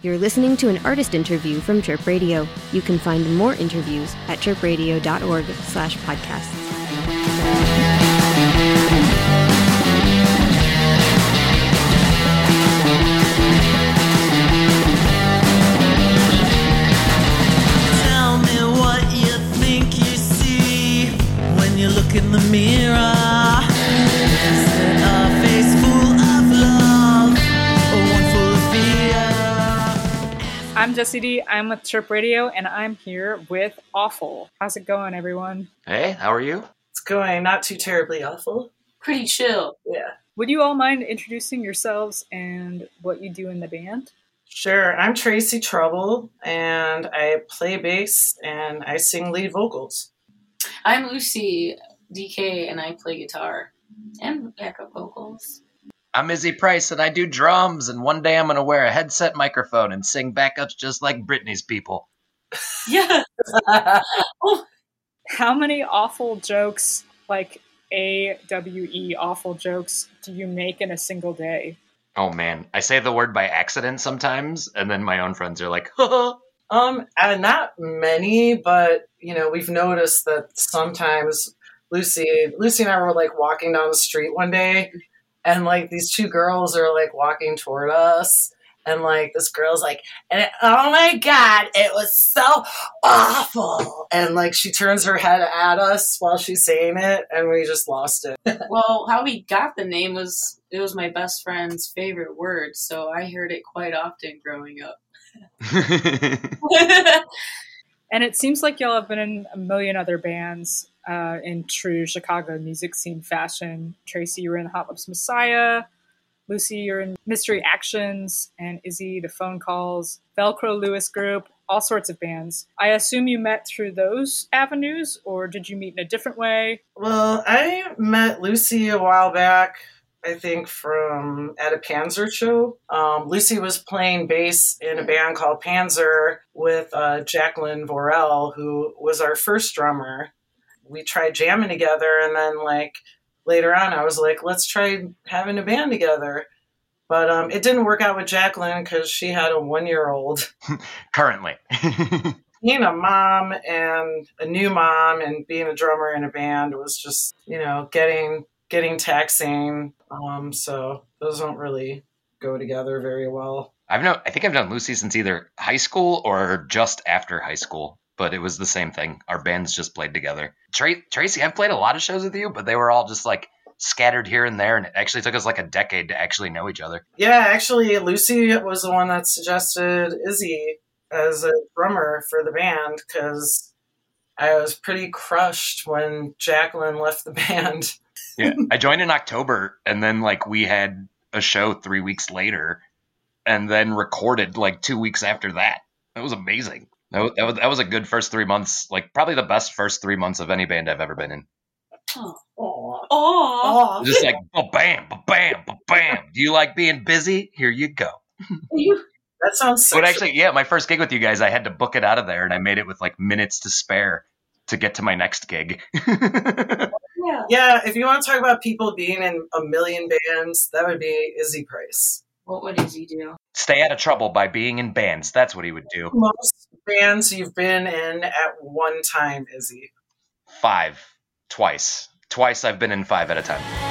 You're listening to an artist interview from Chirp Radio. You can find more interviews at chirpradio.org slash podcasts. Tell me what you think you see when you look in the mirror. I'm Jessi D. I'm with Chirp Radio, and I'm here with Aweful. How's it going, everyone? Hey, how are you? It's going not too terribly awful. pretty chill. Yeah. Would you all mind introducing yourselves and what you do in the band? Sure. I'm Tracy Trouble and I play bass and I sing lead vocals. I'm Lucy DK and I play guitar and backup vocals. I'm Izzy Price and I do drums, and one day I'm gonna wear a headset microphone and sing backups just like Britney's people. Yeah. How many awful jokes, like A W E awful jokes, do you make in a single day? Oh man, I say the word by accident sometimes, and then my own friends are like, Haha. Um, and not many, but you know, we've noticed that sometimes Lucy Lucy and I were like walking down the street one day and like these two girls are like walking toward us and like this girl's like and oh my god it was so awful and like she turns her head at us while she's saying it and we just lost it well, how we got the name was it was my best friend's favorite word, so I heard it quite often growing up. And it seems like y'all have been in a million other bands uh, in true Chicago music scene fashion. Tracy, you were in Hot Lips Messiah. Lucy, you're in Mystery Actions. And Izzy, The Phone Calls. Velcro Lewis Group, all sorts of bands. I assume you met through those avenues, or did you meet in a different way? Well, I met Lucy a while back, I think from at a Panzer show. Um, Lucy was playing bass in a band called Panzer with uh, Jacqueline Vorel, who was our first drummer. We tried jamming together, and then like later on, I was like, let's try having a band together. But um, it didn't work out with Jacqueline because she had a one year old. Currently. being a mom and a new mom and being a drummer in a band was just you know getting getting taxing um so those don't really go together very well I've no I think I've known Lucy since either high school or just after high school, but it was the same thing. Our bands just played together. Tra- Tracy, I've played a lot of shows with you, but they were all just like scattered here and there, and it actually took us like a decade to actually know each other. yeah actually lucy was the one that suggested izzy as a drummer for the band because i was pretty crushed when jacqueline left the band Yeah, I joined in October, and then like we had a show three weeks later, and then recorded like two weeks after that. That was amazing. That was, that was, that was a good first three months, like probably the best first three months of any band I've ever been in. Oh. Aw. Aw. Just like ba bam, ba bam, ba bam. Do you like being busy? Here you go. That sounds But actually, yeah, my first gig with you guys, I had to book it out of there, and I made it with like minutes to spare to get to my next gig. yeah. yeah if you want to talk about people being in a million bands that would be izzy price What would Izzy do? Stay out of trouble by being in bands. That's what he would do. most bands you've been in at one time, Izzy? Five, twice, twice. I've been in five at a time.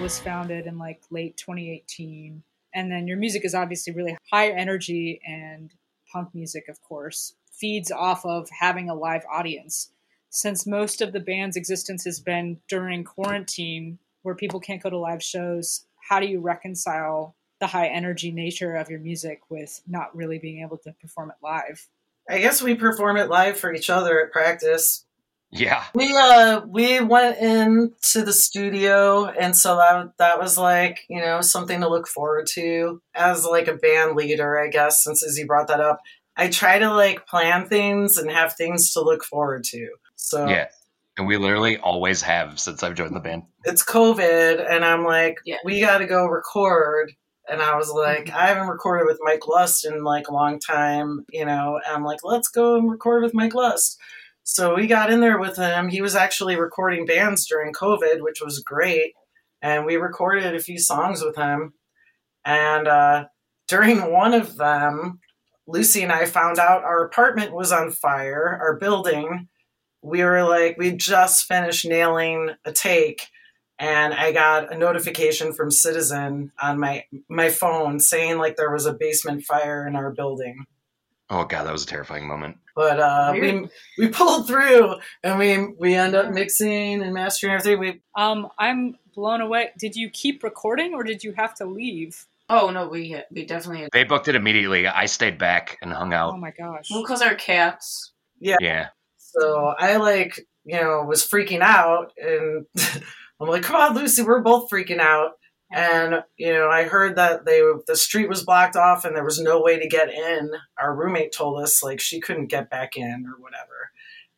Was founded in like late 2018. And then your music is obviously really high energy and punk music, of course, feeds off of having a live audience. Since most of the band's existence has been during quarantine, where people can't go to live shows, how do you reconcile the high energy nature of your music with not really being able to perform it live? I guess we perform it live for each other at practice. Yeah. We uh we went into the studio and so that that was like, you know, something to look forward to as like a band leader, I guess, since Izzy brought that up. I try to like plan things and have things to look forward to. So Yeah. And we literally always have since I've joined the band. it's COVID, and I'm like, Yeah. we got to go record. And I was like, Mhm. I haven't recorded with Mike Lust in like a long time, you know. And I'm like, let's go and record with Mike Lust. So we got in there with him. He was actually recording bands during COVID, which was great. And we recorded a few songs with him. And uh, during one of them, Lucy and I found out our apartment was on fire, our building. We were like, we just finished nailing a take, and I got a notification from Citizen on my my phone saying like there was a basement fire in our building. Oh god, that was a terrifying moment. But uh, we we pulled through, and we we end up mixing and mastering everything. We Um, I'm blown away. Did you keep recording or did you have to leave? Oh no, we we definitely They booked it immediately. I stayed back and hung out. Oh my gosh. well because our cats. Yeah. Yeah. So I like, you know, was freaking out and I'm like, come on, Lucy, we're both freaking out. And, you know, I heard that they the street was blocked off and there was no way to get in. Our roommate told us like she couldn't get back in or whatever.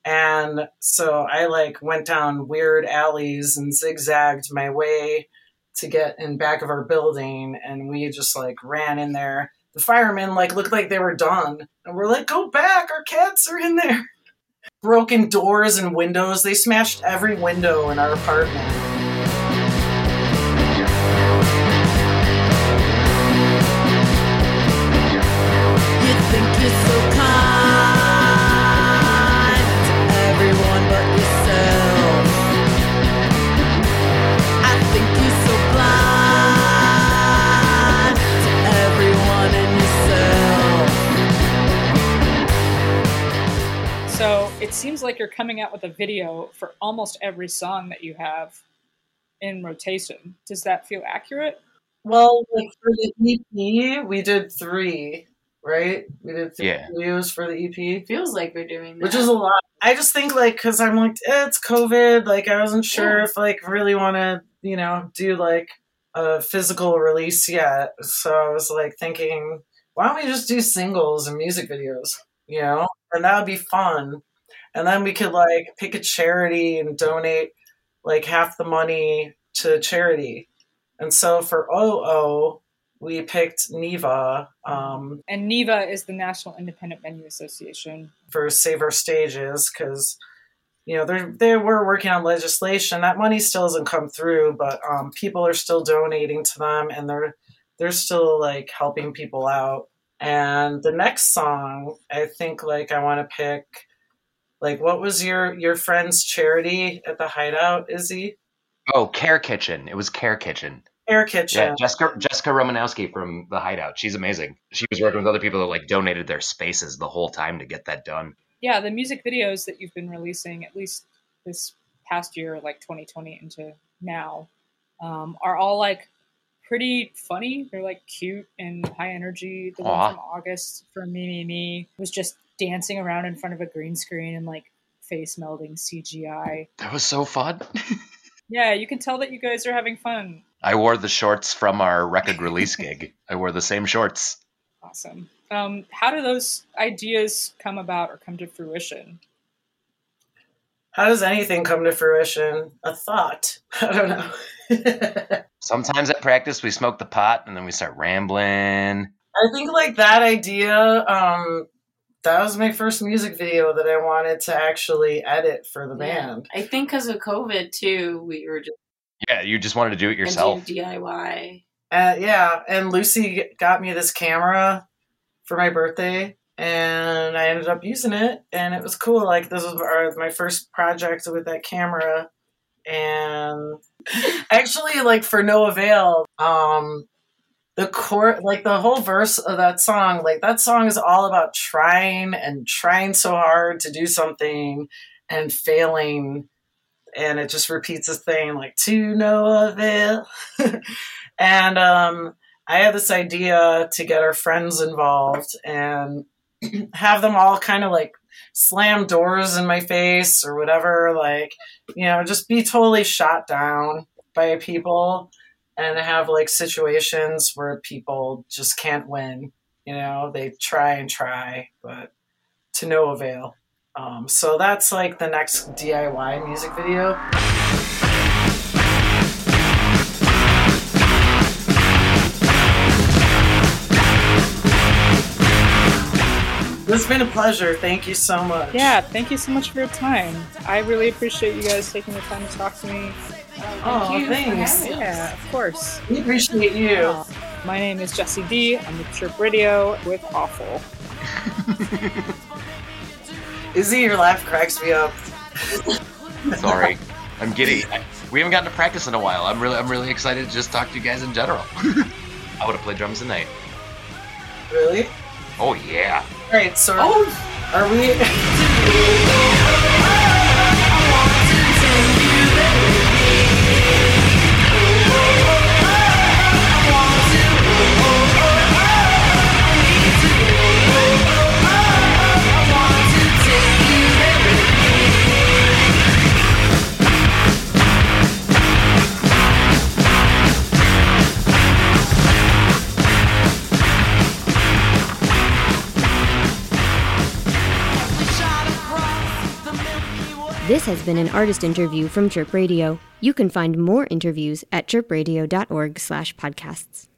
And so I like went down weird alleys and zigzagged my way to get in back of our building and we just like ran in there. The firemen like looked like they were done. And we're like, go back, our cats are in there broken doors and windows. They smashed every window in our apartment. Like you're coming out with a video for almost every song that you have in rotation. Does that feel accurate? Well, like for the EP, we did three, right? We did three Yeah. videos for the EP, Feels like we're doing that. which is a lot. I just think like because I'm like eh, it's COVID, like I wasn't sure Yeah. if like really want to you know do like a physical release yet. So I was like thinking, why don't we just do singles and music videos, you know? And that would be fun. And then we could like pick a charity and donate like half the money to charity. And so for OO, we picked NIVA um, And NIVA is the National Independent Venue Association. for Save Our Stages because you know they're they were working on legislation. That money still hasn't come through, but um, people are still donating to them, and they're they're still like helping people out. And the next song, I think like I want to pick like what was your your friend's charity at the Hideout, Izzy? Oh, Care Kitchen. It was Care Kitchen. Air Kitchen. Yeah, Jessica Jessica Romanowski from the Hideout. She's amazing. She was working with other people that like donated their spaces the whole time to get that done. Yeah, the music videos that you've been releasing, at least this past year, like 2020 into now, um, are all like pretty funny. They're like cute and high energy. The Aw. one from August for Me Me Me was just dancing around in front of a green screen and like face melding CGI. That was so fun. Yeah, you can tell that you guys are having fun. I wore the shorts from our record release gig. I wore the same shorts. Awesome. Um, how do those ideas come about or come to fruition? How does anything come to fruition? A thought. I don't know. Sometimes at practice we smoke the pot and then we start rambling. I think like that idea, um, that was my first music video that I wanted to actually edit for the Yeah. band. I think because of COVID too, we were just Yeah, you just wanted to do it into yourself. DIY. Uh, yeah, and Lucy got me this camera for my birthday, and I ended up using it, and it was cool. Like this was our, my first project with that camera, and actually, like for no avail, um, the chord, like the whole verse of that song, like that song is all about trying and trying so hard to do something and failing, and it just repeats this thing like to no avail. and um, I had this idea to get our friends involved and have them all kind of like slam doors in my face or whatever, like, you know, just be totally shot down by people and have like situations where people just can't win. You know, they try and try, but to no avail. Um, so that's like the next DIY music video. It's been a pleasure. Thank you so much. Yeah, thank you so much for your time. I really appreciate you guys taking the time to talk to me. Oh, Thank you for thanks. having. Yeah, of course. We appreciate you. Uh, my name is Jessi D. I'm with Chirp Radio with Aweful. Izzy, your laugh cracks me up. Sorry, I'm giddy. I, we haven't gotten to practice in a while. I'm really, I'm really excited to just talk to you guys in general. I would have played drums tonight. Really? Oh yeah. All right, so Oh, are we? This has been an artist interview from Chirp Radio. You can find more interviews at chirpradio.org/podcasts.